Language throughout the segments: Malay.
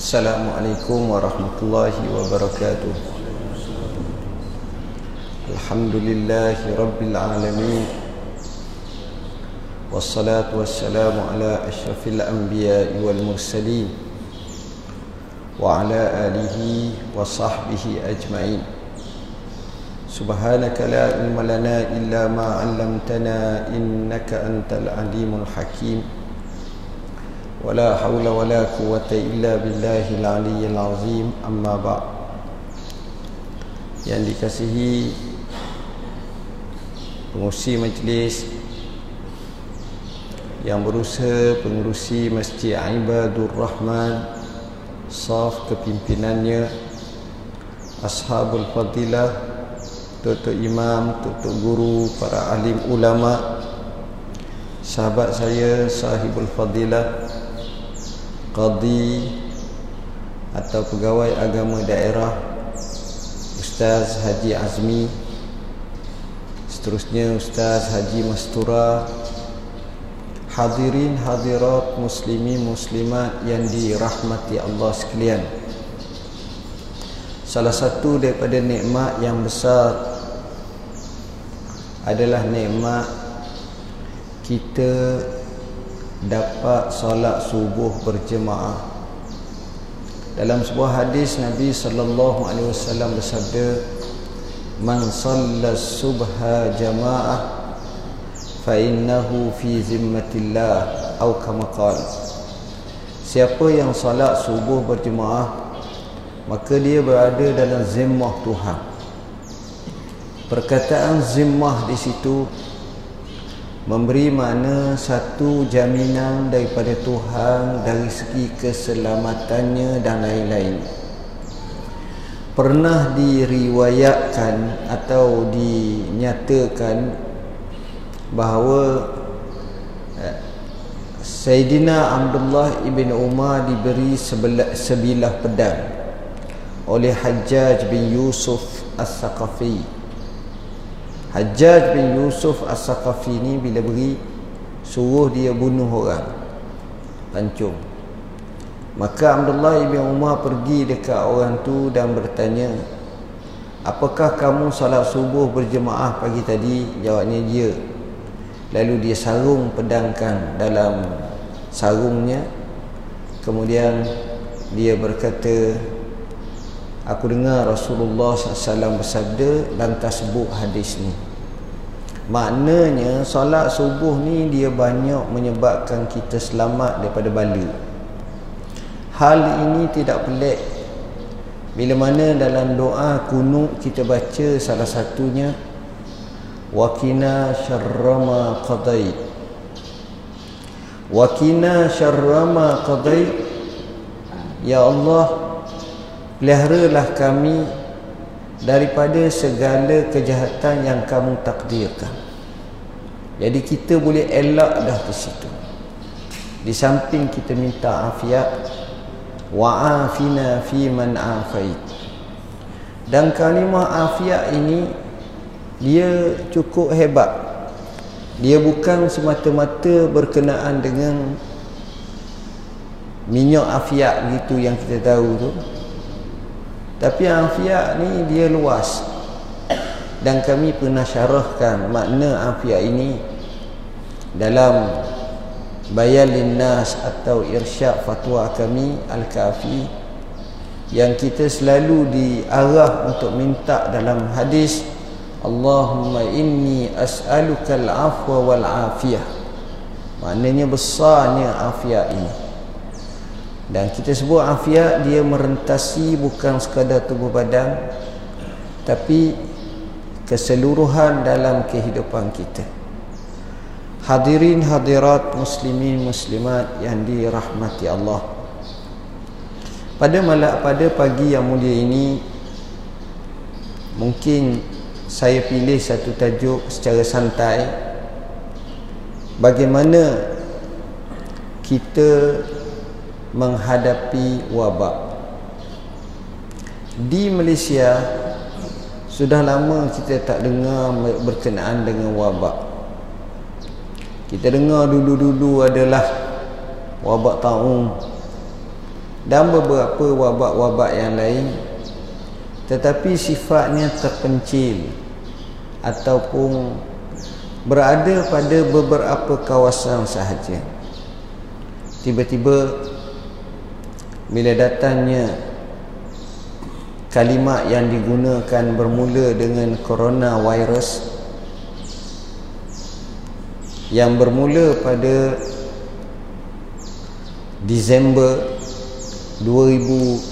Assalamualaikum warahmatullahi wabarakatuh. Alhamdulillahi rabbil alamin. Wassalatu wassalamu ala ashrafil anbiya wal mursalin Wa ala alihi wa sahbihi ajma'in. Subhanaka la ilma lana illa ma'allamtana innaka antal alimul hakim. ولا حول ولا قوة إلا بالله العلي العظيم أما بعد yang dikasihi pengurusi majlis yang berusaha pengurusi Masjid Ibadur Rahman saf kepimpinannya ashabul fadilah tutup imam tutup guru para alim ulama sahabat saya sahibul fadilah qadi atau pegawai agama daerah Ustaz Haji Azmi seterusnya Ustaz Haji Mastura hadirin hadirat muslimin muslimat yang dirahmati Allah sekalian. Salah satu daripada nikmat yang besar adalah nikmat kita dapat solat subuh berjemaah. Dalam sebuah hadis Nabi sallallahu alaihi wasallam bersabda, "Man shalla subha jamaah fa innahu fi zimmatillah" atau kama qala. Siapa yang solat subuh berjemaah, maka dia berada dalam zimmah Tuhan. Perkataan zimmah di situ memberi makna satu jaminan daripada Tuhan dari segi keselamatannya dan lain-lain. Pernah diriwayatkan atau dinyatakan bahawa eh, Sayyidina Abdullah ibn Umar diberi sebelah, sebilah pedang oleh Hajjaj bin Yusuf As-Saqafi Hajjaj bin Yusuf As-Saqafi ni bila beri suruh dia bunuh orang. Pancung maka Abdullah bin Umar pergi dekat orang tu dan bertanya apakah kamu salat subuh berjemaah pagi tadi? Jawabnya dia lalu dia sarung pedangkan dalam sarungnya. Kemudian dia berkata Aku dengar Rasulullah SAW bersabda lantas sebut hadis ni. Maknanya solat subuh ni dia banyak menyebabkan kita selamat daripada bala. Hal ini tidak pelik. Bila mana dalam doa kunut kita baca salah satunya Wakina syarrama qadai Wakina syarrama qadai Ya Allah peliharalah kami daripada segala kejahatan yang kamu takdirkan. Jadi kita boleh elak dah ke situ. Di samping kita minta afiat wa'afina fi man afait. Dan kalimah afiat ini dia cukup hebat. Dia bukan semata-mata berkenaan dengan minyak afiat gitu yang kita tahu tu tapi afiat ni dia luas. Dan kami pernah syarahkan makna afiat ini dalam Bayan Linnas atau Irsyad Fatwa kami Al-Kafi yang kita selalu diarah untuk minta dalam hadis Allahumma inni as'aluka al-afwa wal-afiyah maknanya besarnya afiat ini dan kita sebut afiat dia merentasi bukan sekadar tubuh badan tapi keseluruhan dalam kehidupan kita. Hadirin hadirat muslimin muslimat yang dirahmati Allah. Pada malam pada pagi yang mulia ini mungkin saya pilih satu tajuk secara santai bagaimana kita menghadapi wabak. Di Malaysia sudah lama kita tak dengar berkenaan dengan wabak. Kita dengar dulu-dulu adalah wabak taun dan beberapa wabak-wabak yang lain tetapi sifatnya terpencil ataupun berada pada beberapa kawasan sahaja. Tiba-tiba bila datangnya kalimat yang digunakan bermula dengan coronavirus yang bermula pada Disember 2019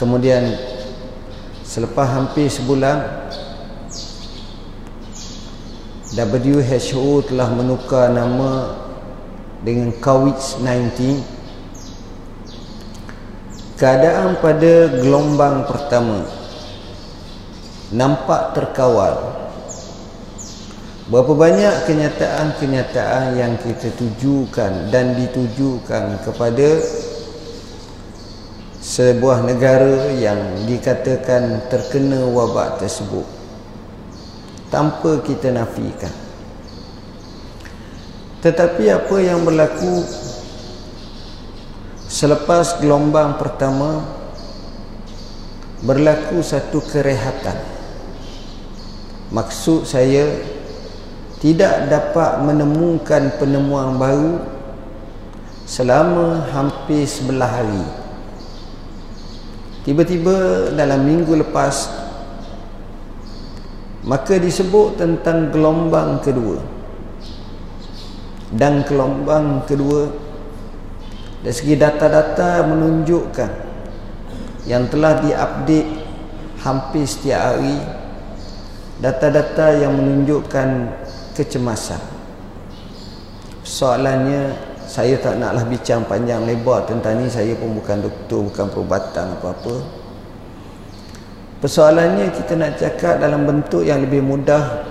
kemudian selepas hampir sebulan WHO telah menukar nama dengan COVID-19 keadaan pada gelombang pertama nampak terkawal Berapa banyak kenyataan-kenyataan yang kita tujukan dan ditujukan kepada sebuah negara yang dikatakan terkena wabak tersebut tanpa kita nafikan. Tetapi apa yang berlaku selepas gelombang pertama berlaku satu kerehatan. Maksud saya tidak dapat menemukan penemuan baru selama hampir sebelah hari tiba-tiba dalam minggu lepas maka disebut tentang gelombang kedua dan gelombang kedua dari segi data-data menunjukkan yang telah diupdate hampir setiap hari data-data yang menunjukkan kecemasan. Soalannya saya tak naklah bincang panjang lebar tentang ni saya pun bukan doktor bukan perubatan apa-apa. Persoalannya kita nak cakap dalam bentuk yang lebih mudah.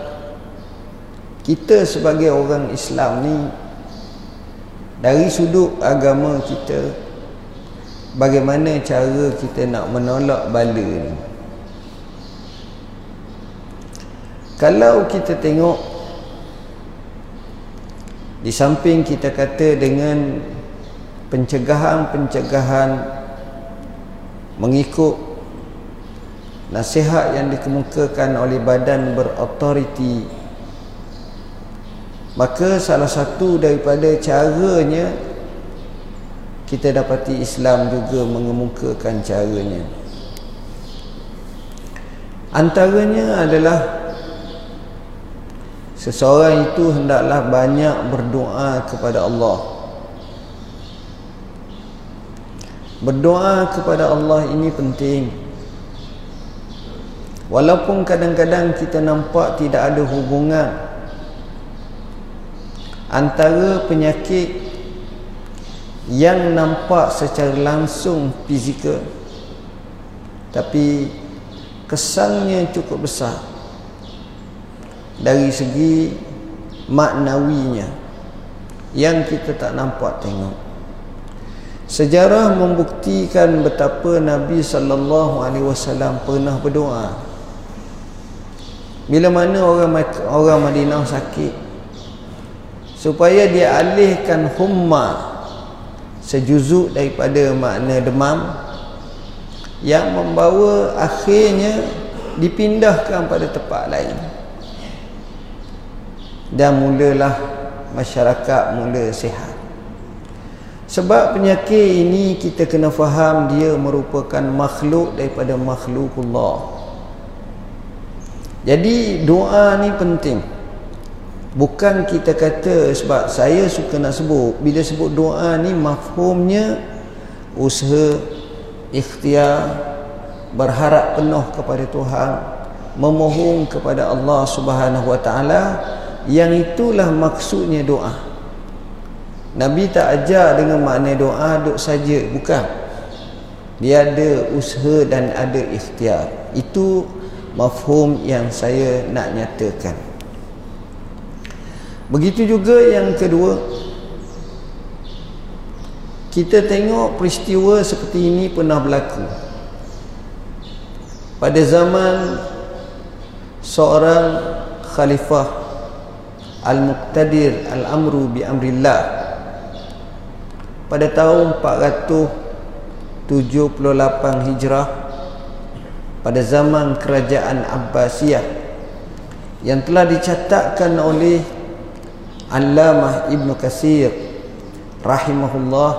Kita sebagai orang Islam ni dari sudut agama kita bagaimana cara kita nak menolak bala ni? Kalau kita tengok di samping kita kata dengan pencegahan-pencegahan mengikut nasihat yang dikemukakan oleh badan berautoriti maka salah satu daripada caranya kita dapati Islam juga mengemukakan caranya antaranya adalah Seseorang itu hendaklah banyak berdoa kepada Allah. Berdoa kepada Allah ini penting. Walaupun kadang-kadang kita nampak tidak ada hubungan antara penyakit yang nampak secara langsung fizikal tapi kesannya cukup besar dari segi maknawinya yang kita tak nampak tengok. Sejarah membuktikan betapa Nabi sallallahu alaihi wasallam pernah berdoa. Bila mana orang orang Madinah sakit supaya dia alihkan humma sejuzuk daripada makna demam yang membawa akhirnya dipindahkan pada tempat lain. Dan mulalah masyarakat mula sihat. Sebab penyakit ini kita kena faham dia merupakan makhluk daripada makhlukullah. Jadi doa ni penting bukan kita kata sebab saya suka nak sebut. Bila sebut doa ni mafhumnya usaha ikhtiar berharap penuh kepada Tuhan memohon kepada Allah Subhanahu wa taala. Yang itulah maksudnya doa. Nabi tak ajar dengan makna doa duk saja bukan. Dia ada usaha dan ada ikhtiar. Itu mafhum yang saya nak nyatakan begitu juga yang kedua. Kita tengok peristiwa seperti ini pernah berlaku. Pada zaman seorang khalifah Al-Muqtadir Al-Amru bi Amrillah. Pada tahun 478 Hijrah pada zaman kerajaan Abbasiyah yang telah dicatatkan oleh Allamah Ibn Kasir rahimahullah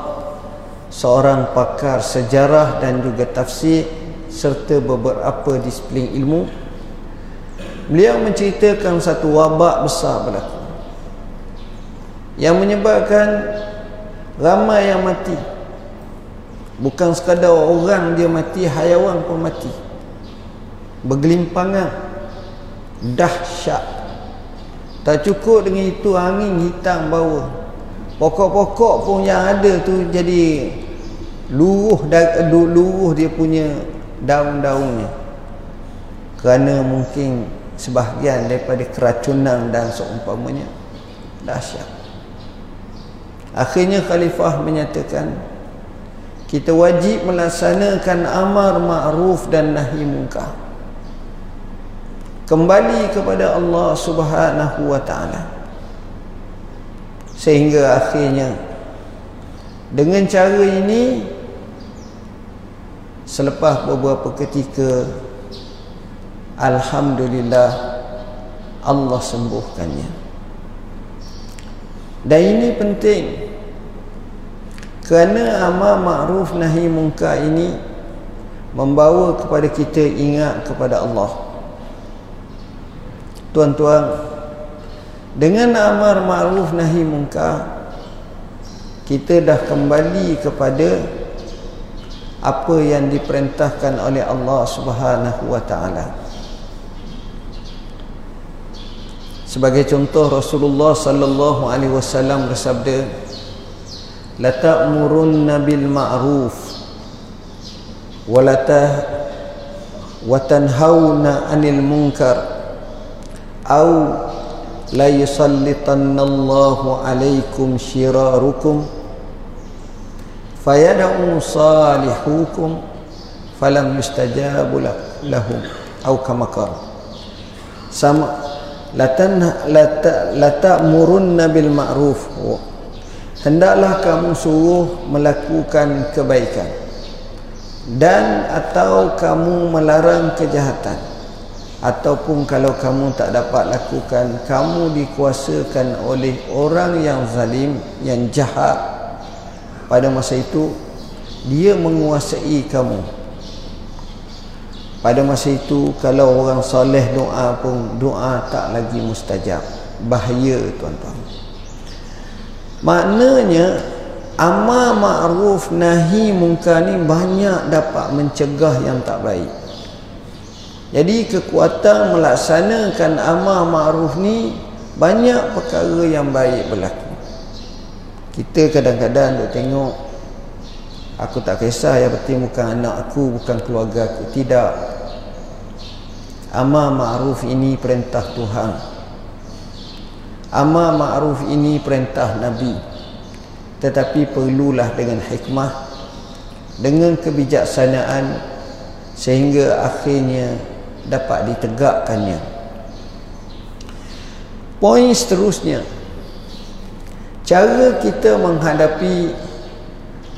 seorang pakar sejarah dan juga tafsir serta beberapa disiplin ilmu. Beliau menceritakan satu wabak besar berlaku yang menyebabkan ramai yang mati. Bukan sekadar orang dia mati hayawan pun mati. Bergelimpangan dahsyat tak cukup dengan itu angin hitam bawa pokok-pokok pun yang ada tu jadi luruh luruh dia punya daun-daunnya. Kerana mungkin sebahagian daripada keracunan dan seumpamanya dahsyat. Akhirnya khalifah menyatakan kita wajib melaksanakan amar ma'ruf dan nahi munkar. Kembali kepada Allah Subhanahu wa taala. Sehingga akhirnya dengan cara ini selepas beberapa ketika alhamdulillah Allah sembuhkannya. Dan ini penting. Kerana amal ma'ruf nahi munkar ini membawa kepada kita ingat kepada Allah tuan-tuan dengan amal ma'ruf nahi munkar kita dah kembali kepada apa yang diperintahkan oleh Allah Subhanahu wa taala. Sebagai contoh Rasulullah sallallahu alaihi wasallam bersabda La ta'murunna bil ma'ruf wa la wa tanhauna 'anil munkar Allahu 'alaikum shirarukum fayad'u salihukum falam yustajabu lahum aw kama qala. Sama lata murunna bil ma'ruf. Hendaklah kamu suruh melakukan kebaikan dan atau kamu melarang kejahatan ataupun kalau kamu tak dapat lakukan kamu dikuasakan oleh orang yang zalim yang jahat. Pada masa itu dia menguasai kamu. Pada masa itu kalau orang soleh doa pun doa tak lagi mustajab. Bahaya tuan-tuan. Maknanya amal ma'ruf nahi munkar ni banyak dapat mencegah yang tak baik jadi kekuatan melaksanakan amal ma'ruf ni banyak perkara yang baik berlaku kita kadang-kadang duk tengok Aku tak kisah yang penting bukan anak aku, bukan keluarga aku. Tidak. Amar ma'ruf ini perintah Tuhan. Amar ma'ruf ini perintah Nabi. Tetapi perlulah dengan hikmah, dengan kebijaksanaan sehingga akhirnya dapat ditegakkannya. Poin seterusnya, cara kita menghadapi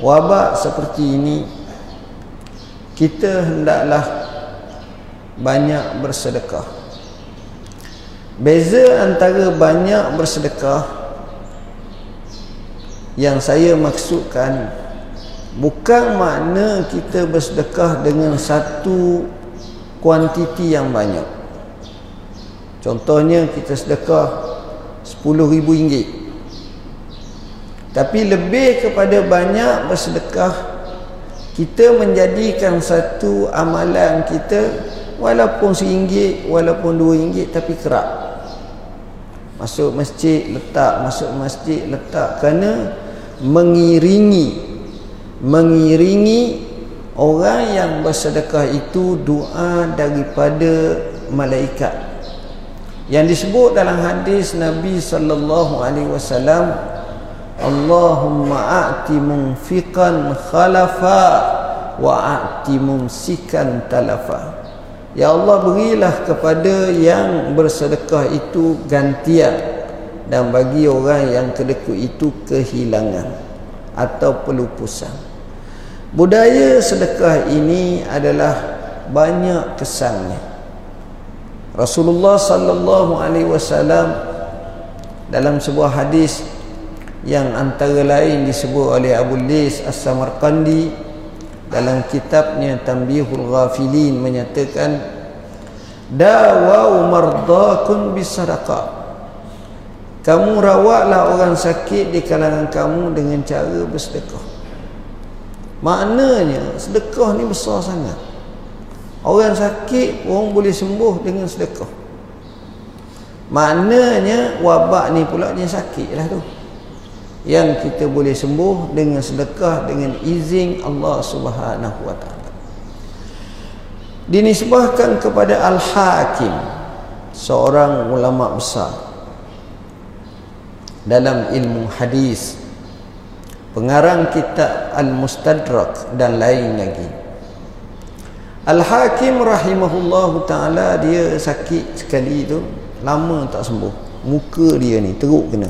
wabak seperti ini kita hendaklah banyak bersedekah beza antara banyak bersedekah yang saya maksudkan bukan makna kita bersedekah dengan satu kuantiti yang banyak. Contohnya kita sedekah RM10,000 tapi lebih kepada banyak bersedekah kita menjadikan satu amalan kita walaupun RM1 walaupun RM2 tapi kerap. Masuk masjid letak masuk masjid letak. Kerana mengiringi mengiringi orang yang bersedekah itu doa daripada malaikat. Yang disebut dalam hadis Nabi sallallahu alaihi wasallam Allahumma a'ti munfiqan khalafa wa a'ti mumsikan talafa. Ya Allah berilah kepada yang bersedekah itu gantian dan bagi orang yang kedekut itu kehilangan atau pelupusan budaya sedekah ini adalah banyak kesannya Rasulullah sallallahu alaihi wasallam dalam sebuah hadis yang antara lain disebut oleh Abu Lis As-Samarqandi dalam kitabnya Tanbihul Ghafilin menyatakan dawau mardakum bisadaqah kamu rawatlah orang sakit di kalangan kamu dengan cara bersedekah. Maknanya sedekah ni besar sangat. Orang sakit orang boleh sembuh dengan sedekah. Maknanya wabak ni pula dia sakit lah tu. Yang kita boleh sembuh dengan sedekah dengan izin Allah Subhanahu wa taala. Dinisbahkan kepada Al-Hakim seorang ulama besar dalam ilmu hadis pengarang kitab Al-Mustadrak dan lain lagi. Al-Hakim rahimahullahu ta'ala dia sakit sekali tu. Lama tak sembuh. Muka dia ni teruk kena.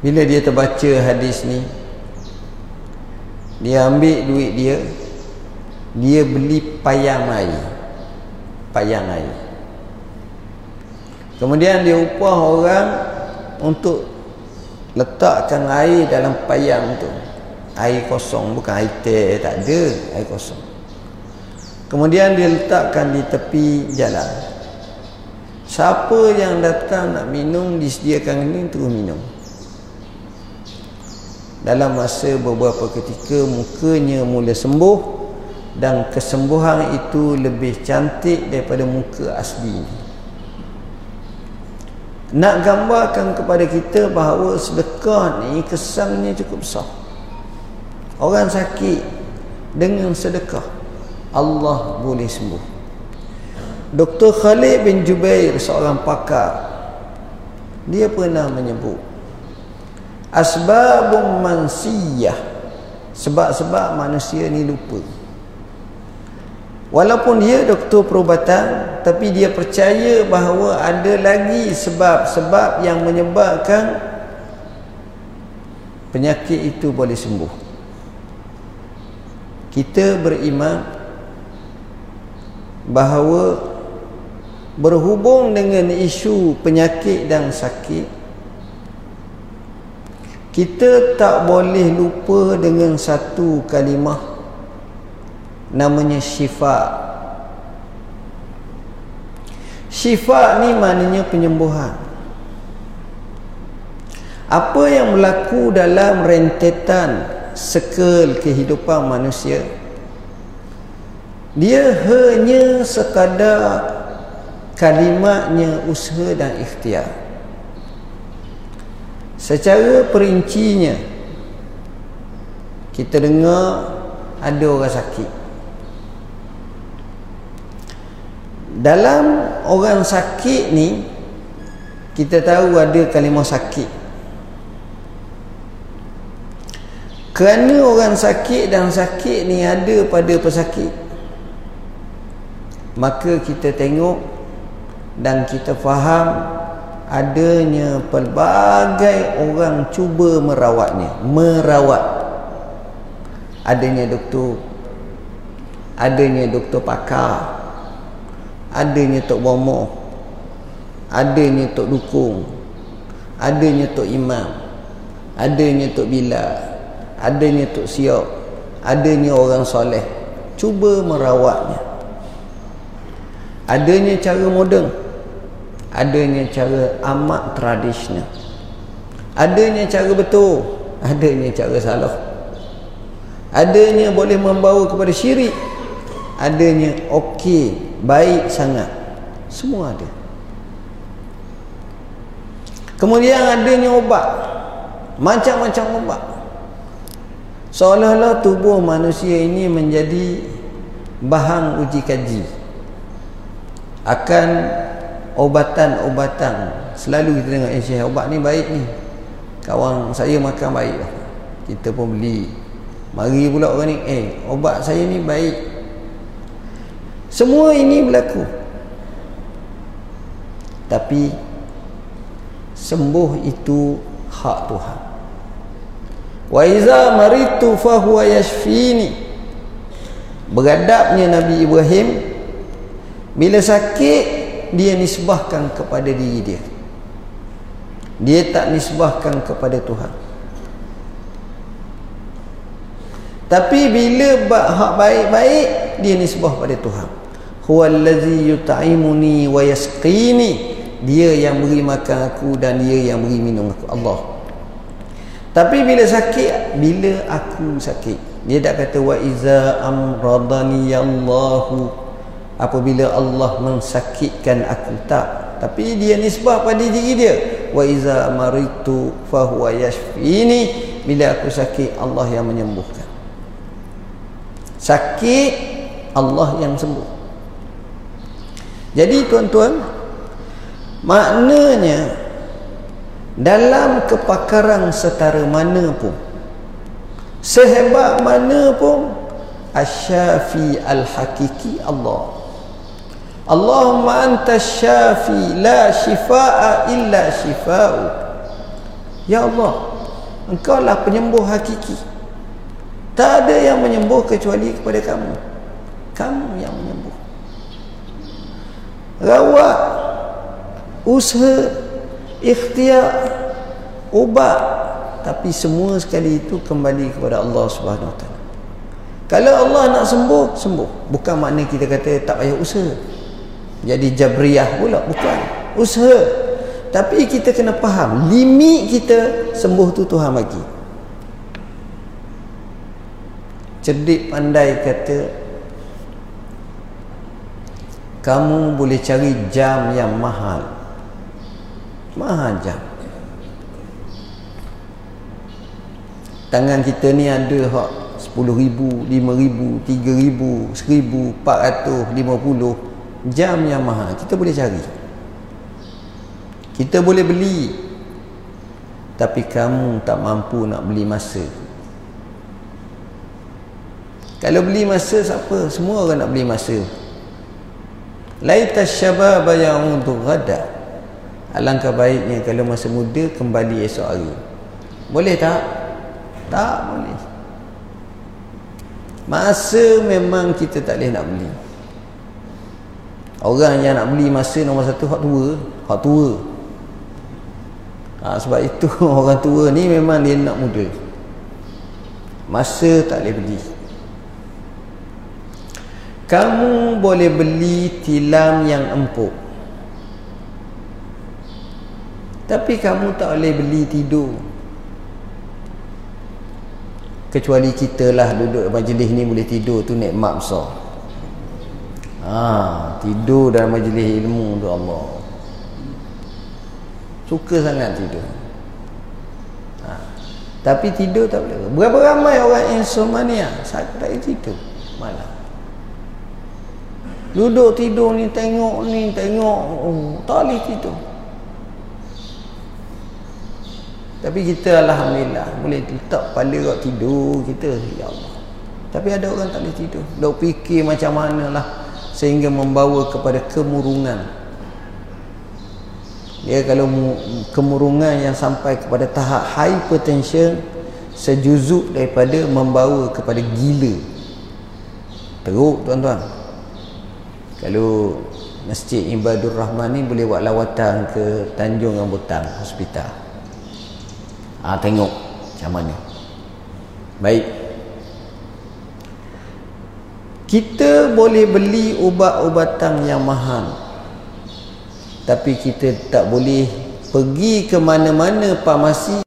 Bila dia terbaca hadis ni dia ambil duit dia dia beli payang air. Payang air. Kemudian dia upah orang untuk letakkan air dalam payang tu. Air kosong bukan air teh tak ada, air kosong. Kemudian dia letakkan di tepi jalan. Siapa yang datang nak minum disediakan ini terus minum. Dalam masa beberapa ketika mukanya mula sembuh dan kesembuhan itu lebih cantik daripada muka asli nak gambarkan kepada kita bahawa sedekah ni kesannya cukup besar orang sakit dengan sedekah Allah boleh sembuh Dr. Khalid bin Jubair seorang pakar dia pernah menyebut asbabun mansiyah sebab-sebab manusia ni lupa Walaupun dia doktor perubatan tapi dia percaya bahawa ada lagi sebab-sebab yang menyebabkan penyakit itu boleh sembuh. Kita beriman bahawa berhubung dengan isu penyakit dan sakit kita tak boleh lupa dengan satu kalimah namanya syifa. Syifa ni maknanya penyembuhan. Apa yang berlaku dalam rentetan sekel kehidupan manusia? Dia hanya sekadar kalimatnya usaha dan ikhtiar. Secara perincinya kita dengar ada orang sakit dalam orang sakit ni kita tahu ada kalimah sakit. Kerana orang sakit dan sakit ni ada pada pesakit maka kita tengok dan kita faham adanya pelbagai orang cuba merawatnya merawat. Adanya doktor adanya doktor pakar adanya tok bomo adanya tok dukung. Adanya tok imam. Adanya tok bila adanya tok siok. Adanya orang soleh. Cuba merawatnya. Adanya cara moden adanya cara amat tradisional. Adanya cara betul. Adanya cara salah. Adanya boleh membawa kepada syirik. Adanya okey baik sangat. Semua ada. Kemudian adanya obat macam-macam obat seolah-olah tubuh manusia ini menjadi bahan uji kaji akan obatan-obatan. Selalu kita tengok eh syekh obat ni baik ni. Kawan saya makan baik. Kita pun beli. Mari pula orang ni eh obat saya ni baik semua ini berlaku. Tapi sembuh itu hak Tuhan. wa iza maritu fa huwa yashfini beradabnya Nabi Ibrahim bila sakit dia nisbahkan kepada diri dia dia tak nisbahkan kepada Tuhan tapi bila hak baik-baik dia nisbah pada Tuhan huwallazi yut'imuni wa yasqini. Dia yang beri makan aku dan dia yang beri minum aku. Allah. Tapi bila sakit bila aku sakit dia tak kata wa iza amradani Allahu. Apabila Allah mensakitkan aku tak. Tapi dia nisbah pada diri dia. Wa iza maritu fa huwa yashfini. Bila aku sakit Allah yang menyembuhkan. Sakit Allah yang sembuh jadi tuan-tuan maknanya dalam kepakaran setara mana pun sehebat mana pun asyafi al-hakiki Allah. Allahumma anta syafi la shifa'a illa shifa'u. Ya Allah engkau lah penyembuh hakiki. Tak ada yang menyembuh kecuali kepada kamu. Kamu yang menyembuh rawat. Usaha ikhtiar ubat. Tapi semua sekali itu kembali kepada Allah Subhanahu Wa Taala. Kalau Allah nak sembuh sembuh. Bukan makna kita kata tak payah usaha. Jadi jabriyah pula bukan. Usaha. Tapi kita kena faham limit kita sembuh tu Tuhan bagi. Cerdik pandai kata kamu boleh cari jam yang mahal. Mahal jam. Tangan kita ni ada hak 10 ribu, 5 ribu, 3 ribu, 1000, 450 jam yang mahal. Kita boleh cari. Kita boleh beli. Tapi kamu tak mampu nak beli masa. Kalau beli masa siapa? semua orang nak beli masa laita syababa ya'udu ghadah Alangkah baiknya kalau masa muda kembali esok hari. Boleh tak? Tak boleh. Masa memang kita tak boleh nak beli. Orang yang nak beli masa nombor satu hak tua, hak tua. Ha, sebab itu orang tua ni memang dia nak muda. Masa tak boleh beli. Kamu boleh beli tilam yang empuk. Tapi kamu tak boleh beli tidur. Kecuali kita lah duduk majlis ni boleh tidur tu nikmat besar. Ha, Tidur dalam majlis ilmu tu Allah. Suka sangat tidur. Ha. Tapi tidur tak boleh. Berapa ramai orang insomnia? Saya tak boleh tidur Malam Duduk tidur ni tengok ni tengok. Oh, boleh tidur. Tapi kita Alhamdulillah Boleh letak kepala kat tidur kita Ya Allah. Tapi ada orang tak boleh tidur. Dok fikir macam mana lah Sehingga membawa kepada kemurungan. Dia kalau kemurungan yang sampai kepada tahap hypertension Sejuzuk daripada membawa kepada gila. Teruk tuan-tuan Kalau Masjid Ibadur Rahman ni boleh buat lawatan ke Tanjung Rambutan Hospital. Ha, tengok macam mana. Baik. Kita boleh beli ubat-ubatan yang mahal. Tapi kita tak boleh pergi ke mana-mana farmasi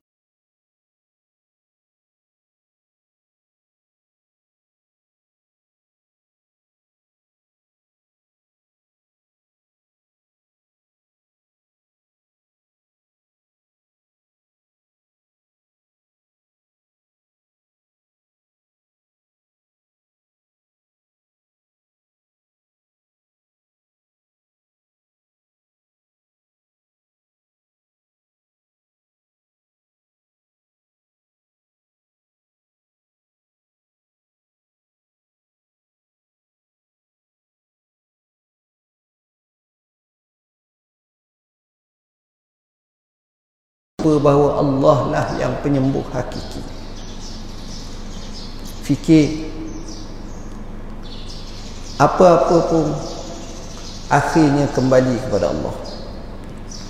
bahawa Allah lah yang penyembuh hakiki. Fikir. Apa-apa pun akhirnya kembali kepada Allah.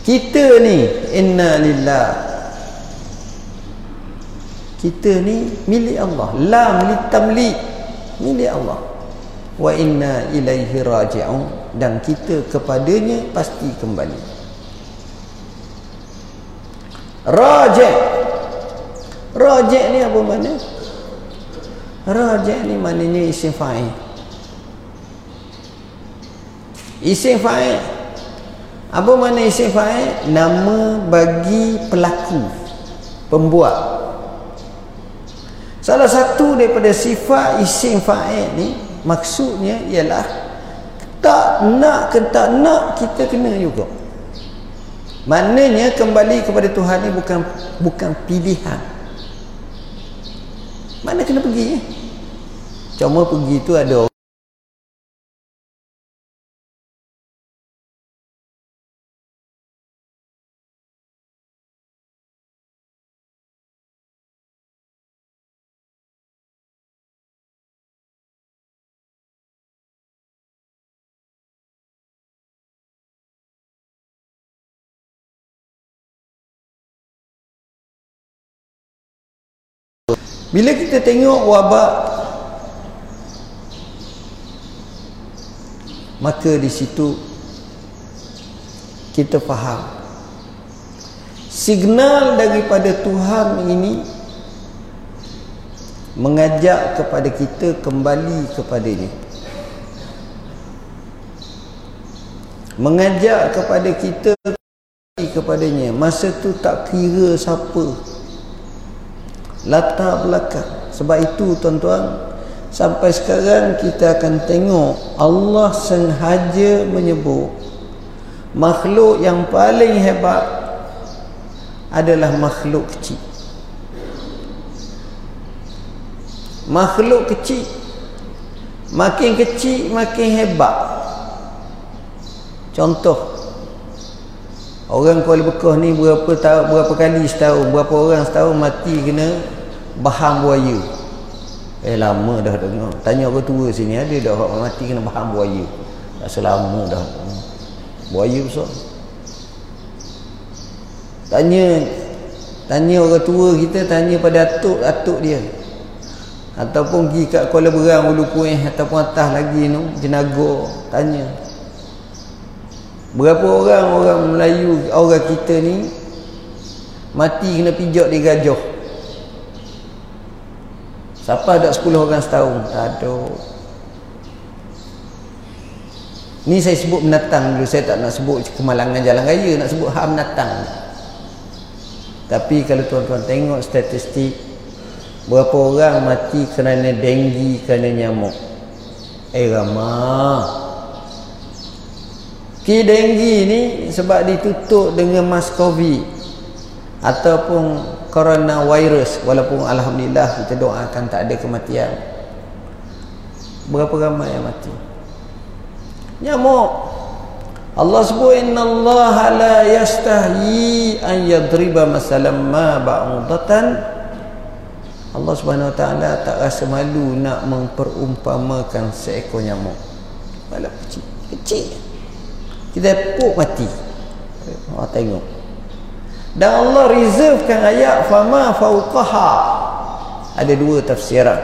Kita ni inna lillah. Kita ni milik Allah. Lam litamli milik Allah. Wa inna ilaihi raji'un. Dan kita kepadanya pasti kembali raji' raji' ni apa makna? Raji' ni maknanya isim fa'il. Isim fa'il. Apa makna isim fa'il? Nama bagi pelaku pembuat. Salah satu daripada sifat isim fa'il ni maksudnya ialah tak nak ke tak nak kita kena juga maknanya kembali kepada Tuhan ni bukan bukan pilihan. Mana kena pergi? Cuma pergi tu ada Bila kita tengok wabak maka di situ kita faham. Signal daripada Tuhan ini mengajak kepada kita kembali kepadanya. Mengajak kepada kita kepadanya. Masa tu tak kira siapa latar belakang. Sebab itu tuan-tuan sampai sekarang kita akan tengok Allah sengaja menyebut makhluk yang paling hebat adalah makhluk kecil. Makhluk kecil. Makin kecil makin hebat. Contoh orang Kuala Bekah ni berapa tahun berapa kali setahun berapa orang setahun mati kena bahang buaya. Eh lama dah dengar tanya orang tua sini ada dah orang mati kena bahang buaya? Dah selama dah. Buaya besar. Tanya tanya orang tua kita tanya pada atuk atuk dia. Ataupun pergi kat Kuala Berang Ulu Kuih ataupun atas lagi tu Jenaga tanya. Berapa orang orang Melayu orang kita ni mati kena pijak di gajah Siapa ada 10 orang setahun? Aduh. Ni saya sebut menatang dulu. Saya tak nak sebut kemalangan jalan raya. Nak sebut hak menatang. Tapi kalau tuan-tuan tengok statistik. Berapa orang mati kerana denggi kerana nyamuk. Eh ramah. Ki denggi ni sebab ditutup dengan mas covid. Ataupun corona virus walaupun alhamdulillah kita doakan tak ada kematian. Berapa ramai yang mati? Nyamuk. Allah sebut inna Allah la yastahi an yadriba masalam ma ba'udatan. Allah subhanahu wa ta'ala tak rasa malu nak memperumpamakan seekor nyamuk. Malah kecil. Kecil. Kita puk mati. Allah tengok dan Allah reservekan ayat fama fauqaha ada dua tafsiran.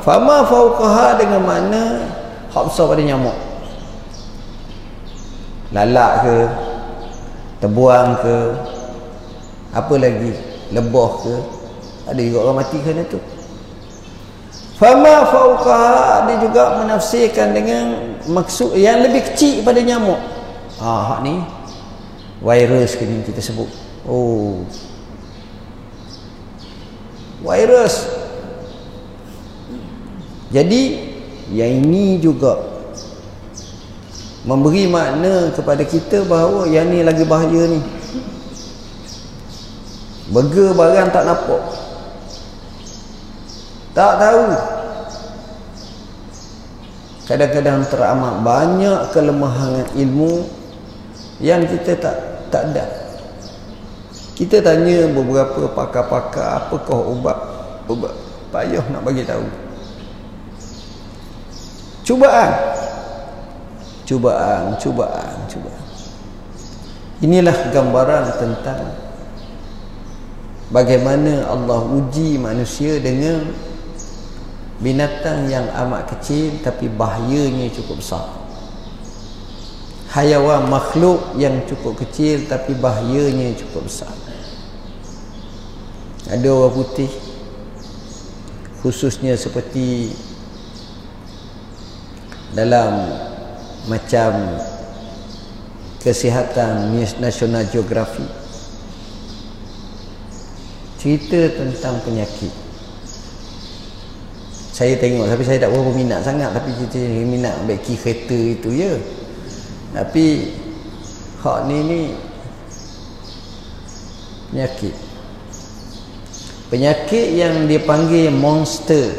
Fama fauqaha dengan mana hak besar pada nyamuk. Lalak ke terbuang ke apa lagi lebah ke ada juga orang mati kerana tu. Fama fauqaha dia juga menafsirkan dengan maksud yang lebih kecil pada nyamuk. Ah hak ni virus ke ni kita sebut. Oh. Virus. Jadi yang ini juga memberi makna kepada kita bahawa yang ni lagi bahaya ni. Burger barang tak nampak. Tak tahu. Kadang-kadang teramat banyak kelemahan ilmu yang kita tak tak ada. Kita tanya beberapa pakar-pakar apakah ubat ubat payah nak bagi tahu? Cubaan. Cubaan cubaan cubaan. Inilah gambaran tentang bagaimana Allah uji manusia dengan binatang yang amat kecil tapi bahayanya cukup besar hayawan makhluk yang cukup kecil tapi bahayanya cukup besar. Ada orang putih khususnya seperti dalam macam kesihatan nasional geografi cerita tentang penyakit. Saya tengok tapi saya tak berapa minat sangat tapi cerita minat key kereta itu ya tapi hak ni ni penyakit. Penyakit yang dipanggil monster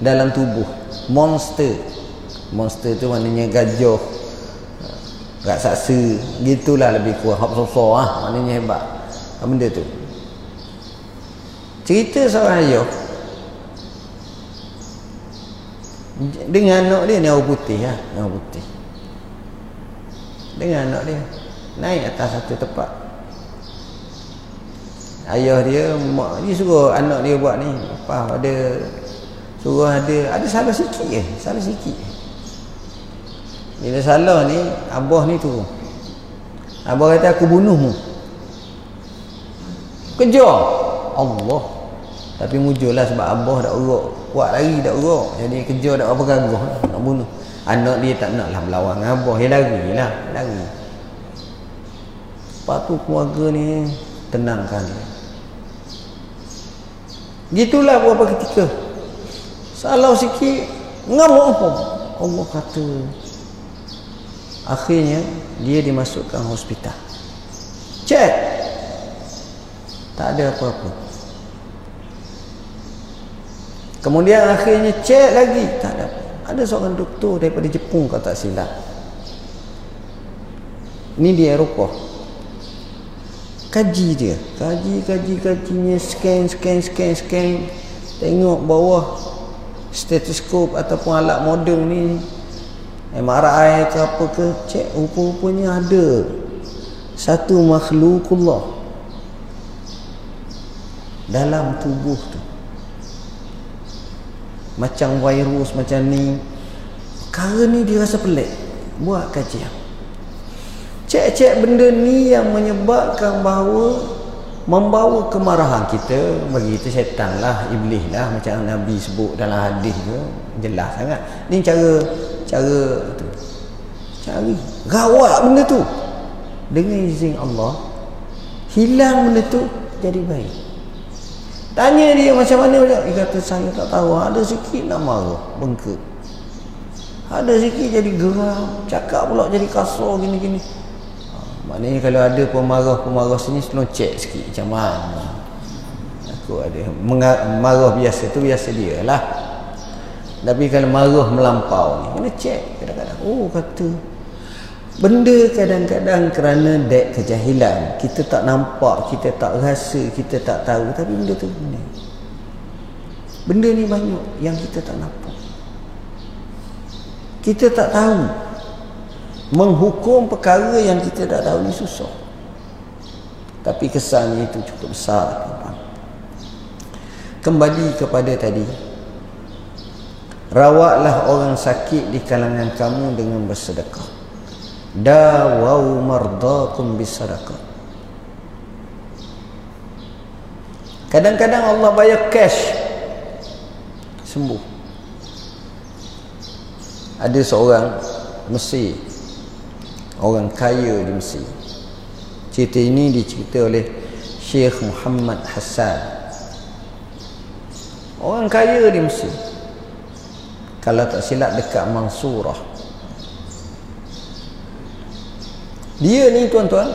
dalam tubuh. Monster. Monster tu maknanya gajah raksasa gitulah lebih kurang. Hak besar ah maknanya hebat. Benda tu? Cerita seorang ayah dengan anak dia ni orang putih lah orang putih dengan anak dia. Naik atas satu tempat. Ayah dia mak dia suruh anak dia buat ni. Apa ada suruh ada ada salah sikit je salah sikit. Bila salah ni abah ni tu. Abah kata aku bunuhmu. Kejar. Allah. Tapi mujurlah sebab abah dah urut kuat lagi dah urut jadi kejar dah apa gagah nak bunuh anak dia tak nak lah melawan abah. Dia lari lah lari. Lepas tu keluarga ni tenangkan dia. Gitulah beberapa ketika? Salah sikit Ngamuk apa? Allah kata Akhirnya Dia dimasukkan hospital. Cek. Tak ada apa-apa. Kemudian akhirnya cek lagi. Tak ada Ada seorang doktor daripada Jepun Kata silap. Ini di Eropah kaji dia kaji kaji kajinya scan scan scan scan. Tengok bawah stetoskop ataupun alat moden ni. MRI ke apa ke. Cek rupa-rupanya ada. Satu makhlukullah dalam tubuh tu macam virus macam ni. Perkara ni dia rasa pelik. Buat kajian. Cek-cek benda ni yang menyebabkan bahawa membawa kemarahan kita bagi itu syaitan lah iblis lah macam Nabi sebut dalam hadis tu jelas sangat. Ni cara cara tu. Cari rawat benda tu. Dengan izin Allah hilang benda tu jadi baik tanya dia macam mana dia kata saya tak tahu. Ada sikit nak marah bengkak. Ada sikit jadi geram. Cakap pula jadi kasar gini-gini. Maknanya kalau ada pemarah-pemarah sini Tolong cek sikit macam mana. Aku ada Marah biasa tu biasa dia lah. Tapi kalau marah melampau ni Kena cek kadang-kadang. Oh kata Benda kadang-kadang kerana dek kejahilan Kita tak nampak Kita tak rasa Kita tak tahu Tapi benda tu benda Benda ni banyak Yang kita tak nampak. Kita tak tahu. Menghukum perkara yang kita tak tahu ni susah. Tapi kesannya itu cukup besar kembali kepada tadi rawatlah orang sakit di kalangan kamu dengan bersedekah dawau mardakum bisadaqah kadang-kadang Allah bayar cash. sembuh. Ada seorang Mesir orang kaya di Mesir. Cerita ini dicerita oleh Syekh Muhammad Hassan. Orang kaya di Mesir. Kalau tak silap dekat Mansurah dia ni tuan-tuan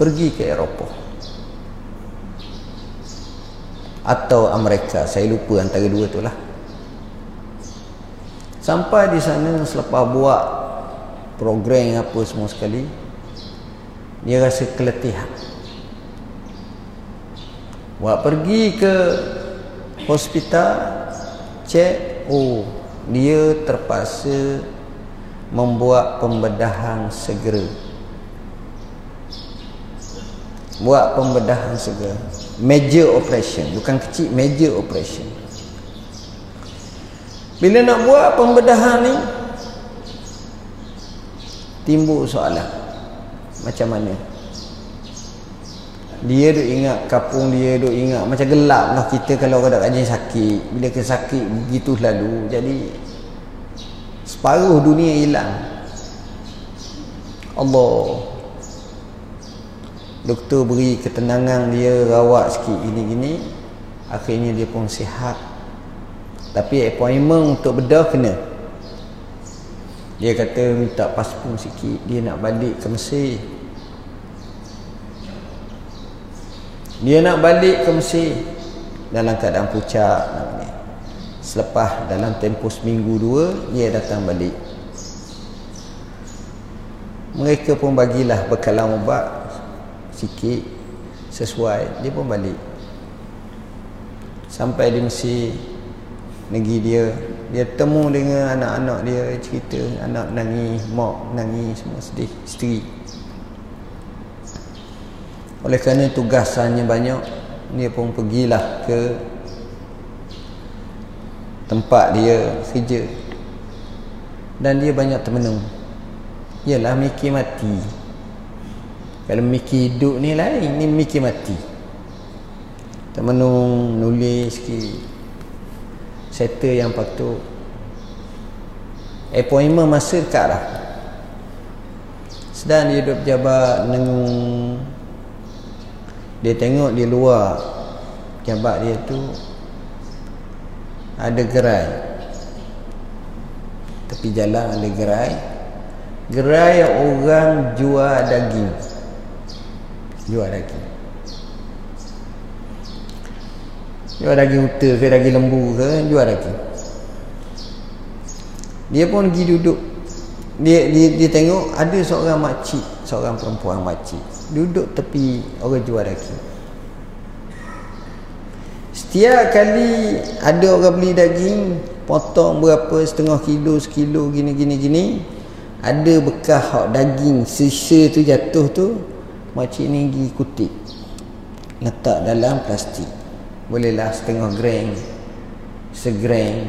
pergi ke Eropah. Atau Amerika. Saya lupa antara dua tu lah. Sampai di sana selepas buat program apa semua sekali dia rasa keletihan. Buat pergi ke hospital cek oh dia terpaksa membuat pembedahan segera buat pembedahan segera major operation. Bukan kecil major operation. Bila nak buat pembedahan ni timbul soalan. Macam mana? Dia duk ingat kapung dia duk ingat. Macam gelap lah kita kalau ada kajian sakit. Bila ke sakit begitu lalu. Jadi separuh dunia hilang. Allah doktor beri ketenangan dia rawat sikit gini-gini akhirnya dia pun sihat. Tapi appointment untuk bedah kena. Dia kata minta paspun sikit dia nak balik ke Mesir. Dia nak balik ke Mesir. Dalam keadaan pucat selepas dalam tempoh seminggu dua dia datang balik. Mereka pun bagilah bekalan ubat sikit sesuai dia pun balik. Sampai di Mesir negeri dia dia temu dengan anak-anak dia cerita anak nangis mak nangis semua sedih isteri. Oleh kerana tugasannya banyak dia pun pergilah ke tempat dia kerja. Dan dia banyak termenung. Ialah mikir mati kalau mikir hidup ni lain ni mikir mati. Termenung nulis sikit. Settle yang patut. Appointment masa dekat lah. Sedang dia duduk pejabat nengung dia tengok di luar jabat dia tu ada gerai. Tepi jalan ada gerai. Gerai orang jual daging jual daging. Jual daging uta ke daging lembu ke jual daging. Dia pun pergi duduk. Dia, dia, dia tengok ada seorang makcik seorang perempuan makcik duduk tepi orang jual daging. Setiap kali ada orang beli daging potong berapa setengah kilo sekilo gini gini gini ada bekas hak daging sisa tu jatuh tu makcik ni pergi kutip letak dalam plastik bolehlah setengah gram segram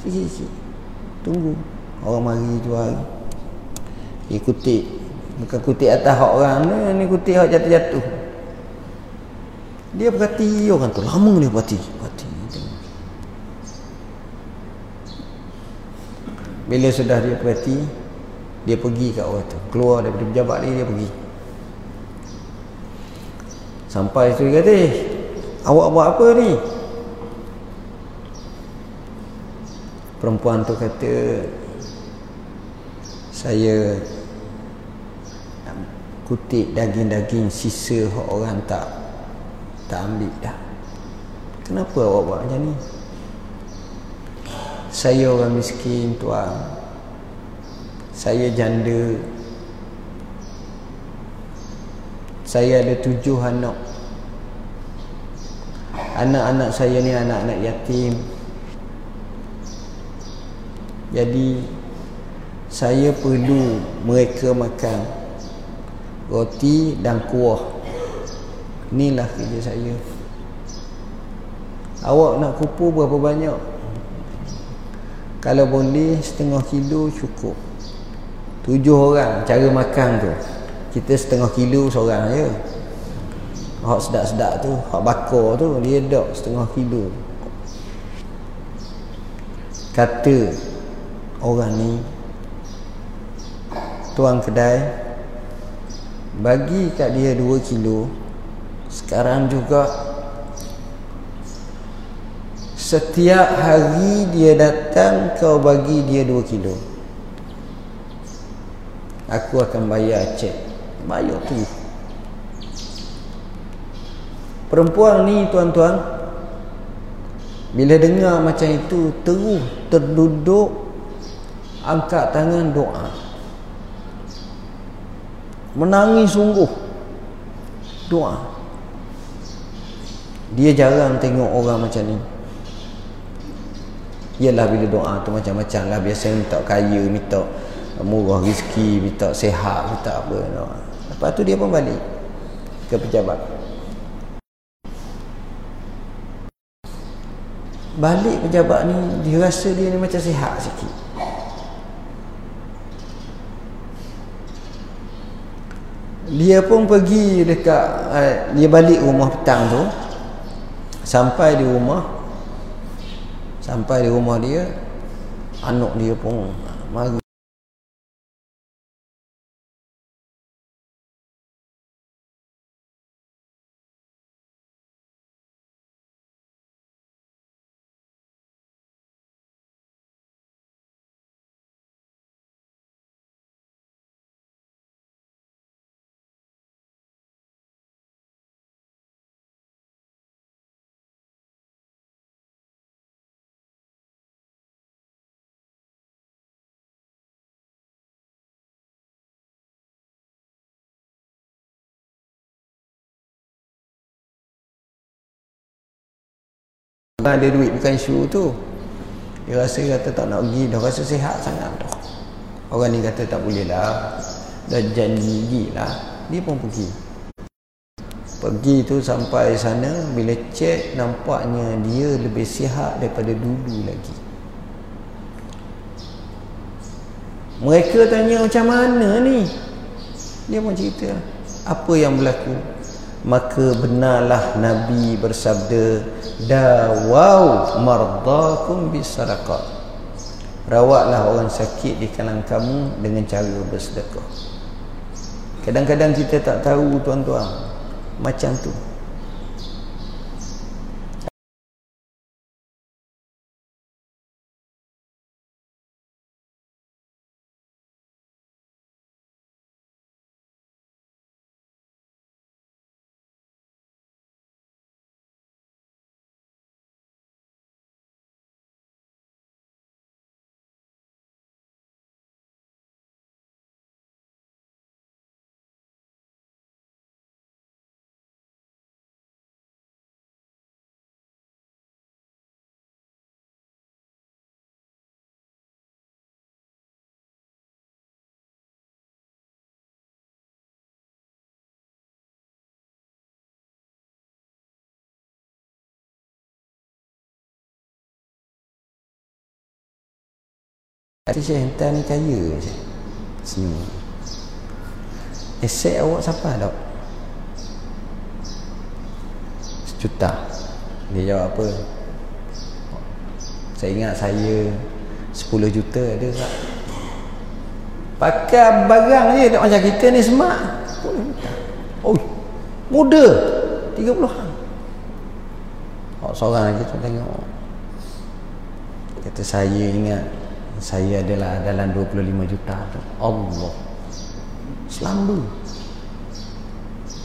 sikit-sikit tunggu orang mari jual dia kutip Bukan kutip atas hak orang ni, ni kutip hak jatuh-jatuh. Dia perhati orang tu. Lama dia perhati. perhati. Bila sudah dia perhati, dia pergi kat orang tu. Keluar daripada pejabat dia, dia pergi. Sampai tu dia kata, eh, awak buat apa ni? Perempuan tu kata, saya kutip daging-daging sisa orang tak tak ambil dah. Kenapa awak buat macam ni? Saya orang miskin tuan. Saya janda saya ada tujuh anak. Anak-anak saya ni anak-anak yatim. Jadi saya perlu mereka makan roti dan kuah. Inilah kerja saya. Awak nak kupu berapa banyak? Kalau boleh setengah kilo cukup. Tujuh orang cara makan tu kita setengah kilo seorang je. Hak sedap-sedap tu hak bakar tu dia dok setengah kilo. Kata orang ni tuang kedai bagi kat dia 2 kilo sekarang juga setiap hari dia datang kau bagi dia 2 kilo. Aku akan bayar cek bayar tu. Perempuan ni tuan-tuan bila dengar macam itu terus terduduk angkat tangan doa. Menangis sungguh doa. Dia jarang tengok orang macam ni. Yalah bila doa tu macam-macam lah. Biasa minta kaya, minta murah rezeki, minta sehat, minta apa Lepas tu dia pun balik ke pejabat. Balik pejabat ni Dia rasa dia ni macam sihat sikit. Dia pun pergi dekat eh, Dia balik rumah petang tu. Sampai di rumah Sampai di rumah dia Anak dia pun Mari ada duit bukan isu tu. Dia rasa kata tak nak pergi dah rasa sihat sangat tu. Orang ni kata tak boleh lah. Dah janji pergi lah. Dia pun pergi. Pergi tu sampai sana bila cek nampaknya dia lebih sihat daripada dulu lagi. Mereka tanya macam mana ni? Dia pun cerita apa yang berlaku maka benarlah Nabi bersabda dawau mardakum bisadaqah rawatlah orang sakit di kalangan kamu dengan cara bersedekah. Kadang-kadang kita tak tahu tuan-tuan. Macam tu Kata Syekh hentai ni kaya je. Senyum. Aset awak siapa dok? Sejuta. Dia jawab apa? Saya ingat saya 10 juta ada tak? Pakai barang je tak macam kita ni semak. Oh Muda. 30-an Oh, seorang lagi tu tengok. Kata saya ingat saya adalah dalam 25 juta tu. Allah. Selamba.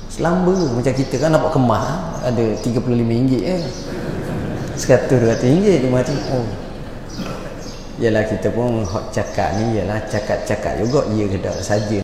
Selamba. Macam kita kan dapat kemah ada 35 ringgit je 100 200 ringgit dia mati. Oh. Yalah kita pun cakap ni ialah cakap-cakap juga ia ke tak saja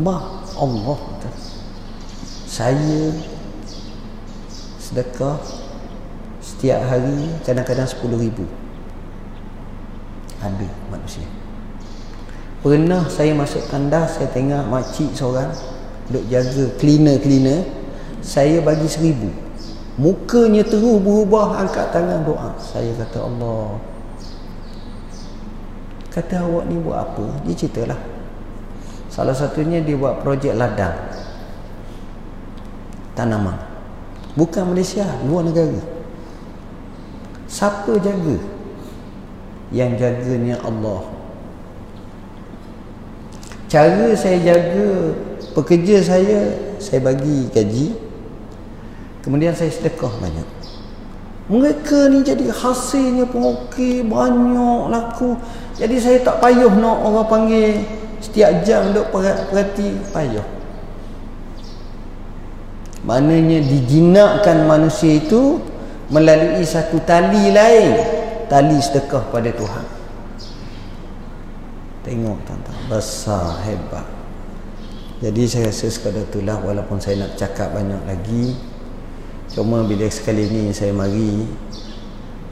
Allah Allah saya sedekah setiap hari kadang-kadang 10 ribu. Ada manusia. Pernah saya masuk tandas saya tengok makcik seorang duk jaga cleaner-cleaner saya bagi seribu. Mukanya terus berubah angkat tangan doa. Saya kata Allah kata awak ni buat apa? Dia ceritalah Salah satunya dia buat projek ladang tanaman. Bukan Malaysia, luar negara. Siapa jaga? Yang jaganya Allah. Cara saya jaga pekerja saya saya bagi gaji kemudian saya sedekah banyak mereka ni jadi hasilnya pun okey banyak laku jadi saya tak payah nak orang panggil setiap jam duk perhati payah maknanya dijinakkan manusia itu melalui satu tali lain. Tali sedekah pada Tuhan. Tengok tuan-tuan. Besar hebat. Jadi saya rasa sekadar itulah walaupun saya nak cakap banyak lagi cuma bila sekali ni saya mari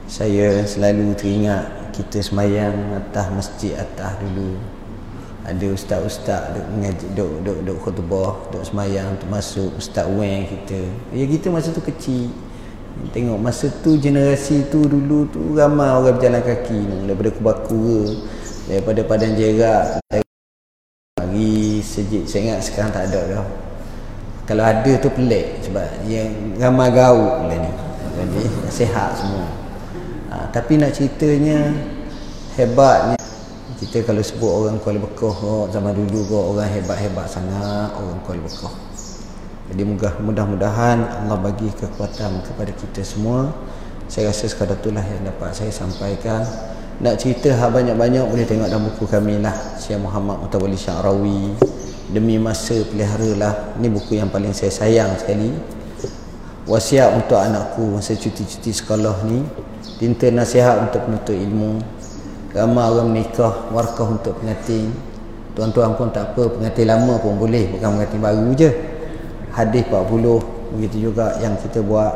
saya selalu teringat kita semayang atas masjid atas dulu ada ustaz-ustaz duk mengaji duk duk duk khutbah duk semayang termasuk ustaz Wen kita ya kita masa tu kecil tengok masa tu generasi tu dulu tu ramai orang berjalan kaki daripada Kubakura daripada Padang Jerak Hari sejik saya ingat sekarang tak ada dah. Kalau ada tu pelik sebab yang ramai gaul lah ni. Jadi sehat semua. Ha, tapi nak ceritanya hebatnya kita kalau sebut orang Kuala Bekoh oh, zaman dulu kau orang hebat-hebat sangat orang Kuala Bekoh. Jadi mudah-mudahan Allah bagi kekuatan kepada kita semua. Saya rasa sekadar itulah yang dapat saya sampaikan. Nak cerita hal banyak-banyak boleh tengok dalam buku kami lah. Syekh Muhammad Mutawali Syarawi demi masa pelihara lah ni buku yang paling saya sayang sekali. Wasiat untuk anakku masa cuti-cuti sekolah ni. Tinta nasihat untuk penuntut ilmu ramai orang menikah warkah untuk pengantin. Tuan-tuan pun tak apa pengantin lama pun boleh bukan pengantin baru je. Hadis 40 begitu juga yang kita buat.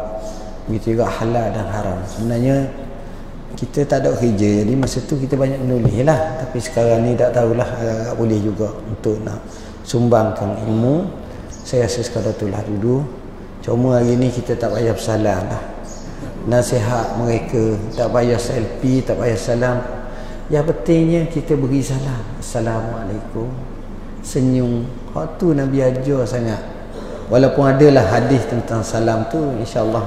Begitu juga halal dan haram. Sebenarnya kita tak ada kerja jadi masa tu kita banyak menulis lah. Tapi sekarang ni tak tahulah agak boleh juga untuk nak sumbangkan ilmu. Saya rasa sekadar itulah dulu. Cuma hari ni kita tak payah bersalam lah. Nasihat mereka tak payah selfie tak payah salam yang pentingnya kita beri salam. Assalamualaikum. Senyum. Waktu Nabi ajar sangat. Walaupun adalah hadis tentang salam tu insyaAllah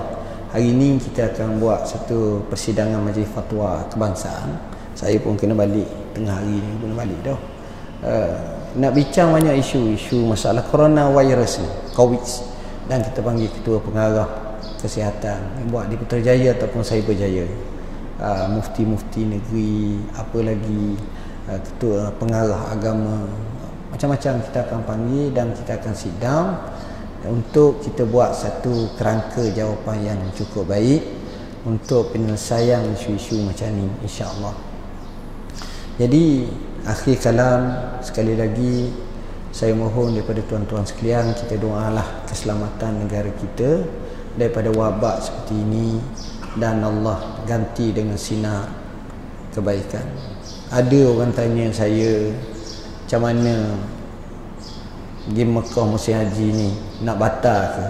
hari ini kita akan buat satu persidangan majlis fatwa kebangsaan. Saya pun kena balik. Tengah hari ni kena balik dah. Uh, nak bincang banyak isu isu masalah corona virus ni covid. Dan kita panggil ketua pengarah kesihatan. Buat di Putrajaya ataupun saya berjaya uh, mufti-mufti negeri apa lagi ketua pengarah agama macam-macam kita akan panggil dan kita akan sit down untuk kita buat satu kerangka jawapan yang cukup baik untuk penyelesaian isu-isu macam ni insya-Allah. Jadi akhir kalam sekali lagi saya mohon daripada tuan-tuan sekalian kita doalah keselamatan negara kita daripada wabak seperti ini dan Allah ganti dengan sinar kebaikan. Ada orang tanya saya macam mana pergi Mekah musim haji ni? Nak batal ke?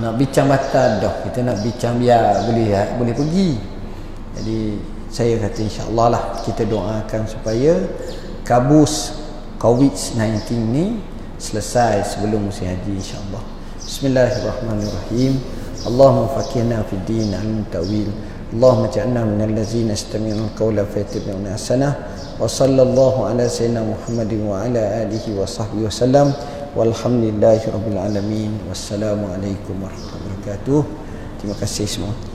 Nak bincang batal dah. Kita nak bincang biar boleh ya, boleh pergi. Jadi saya kata insyaAllah lah kita doakan supaya kabus COVID-19 ni selesai sebelum musim haji insyaAllah. Bismillahirrahmanirrahim Allahumma fakirna fi din al-tawil Allahumma ja'alna minal lazina istami'un qawla fayatabbi'una hasanah وصلى الله على سيدنا محمد وعلى آله وصحبه وسلم والحمد لله رب العالمين والسلام عليكم ورحمة الله وبركاته terima kasih semua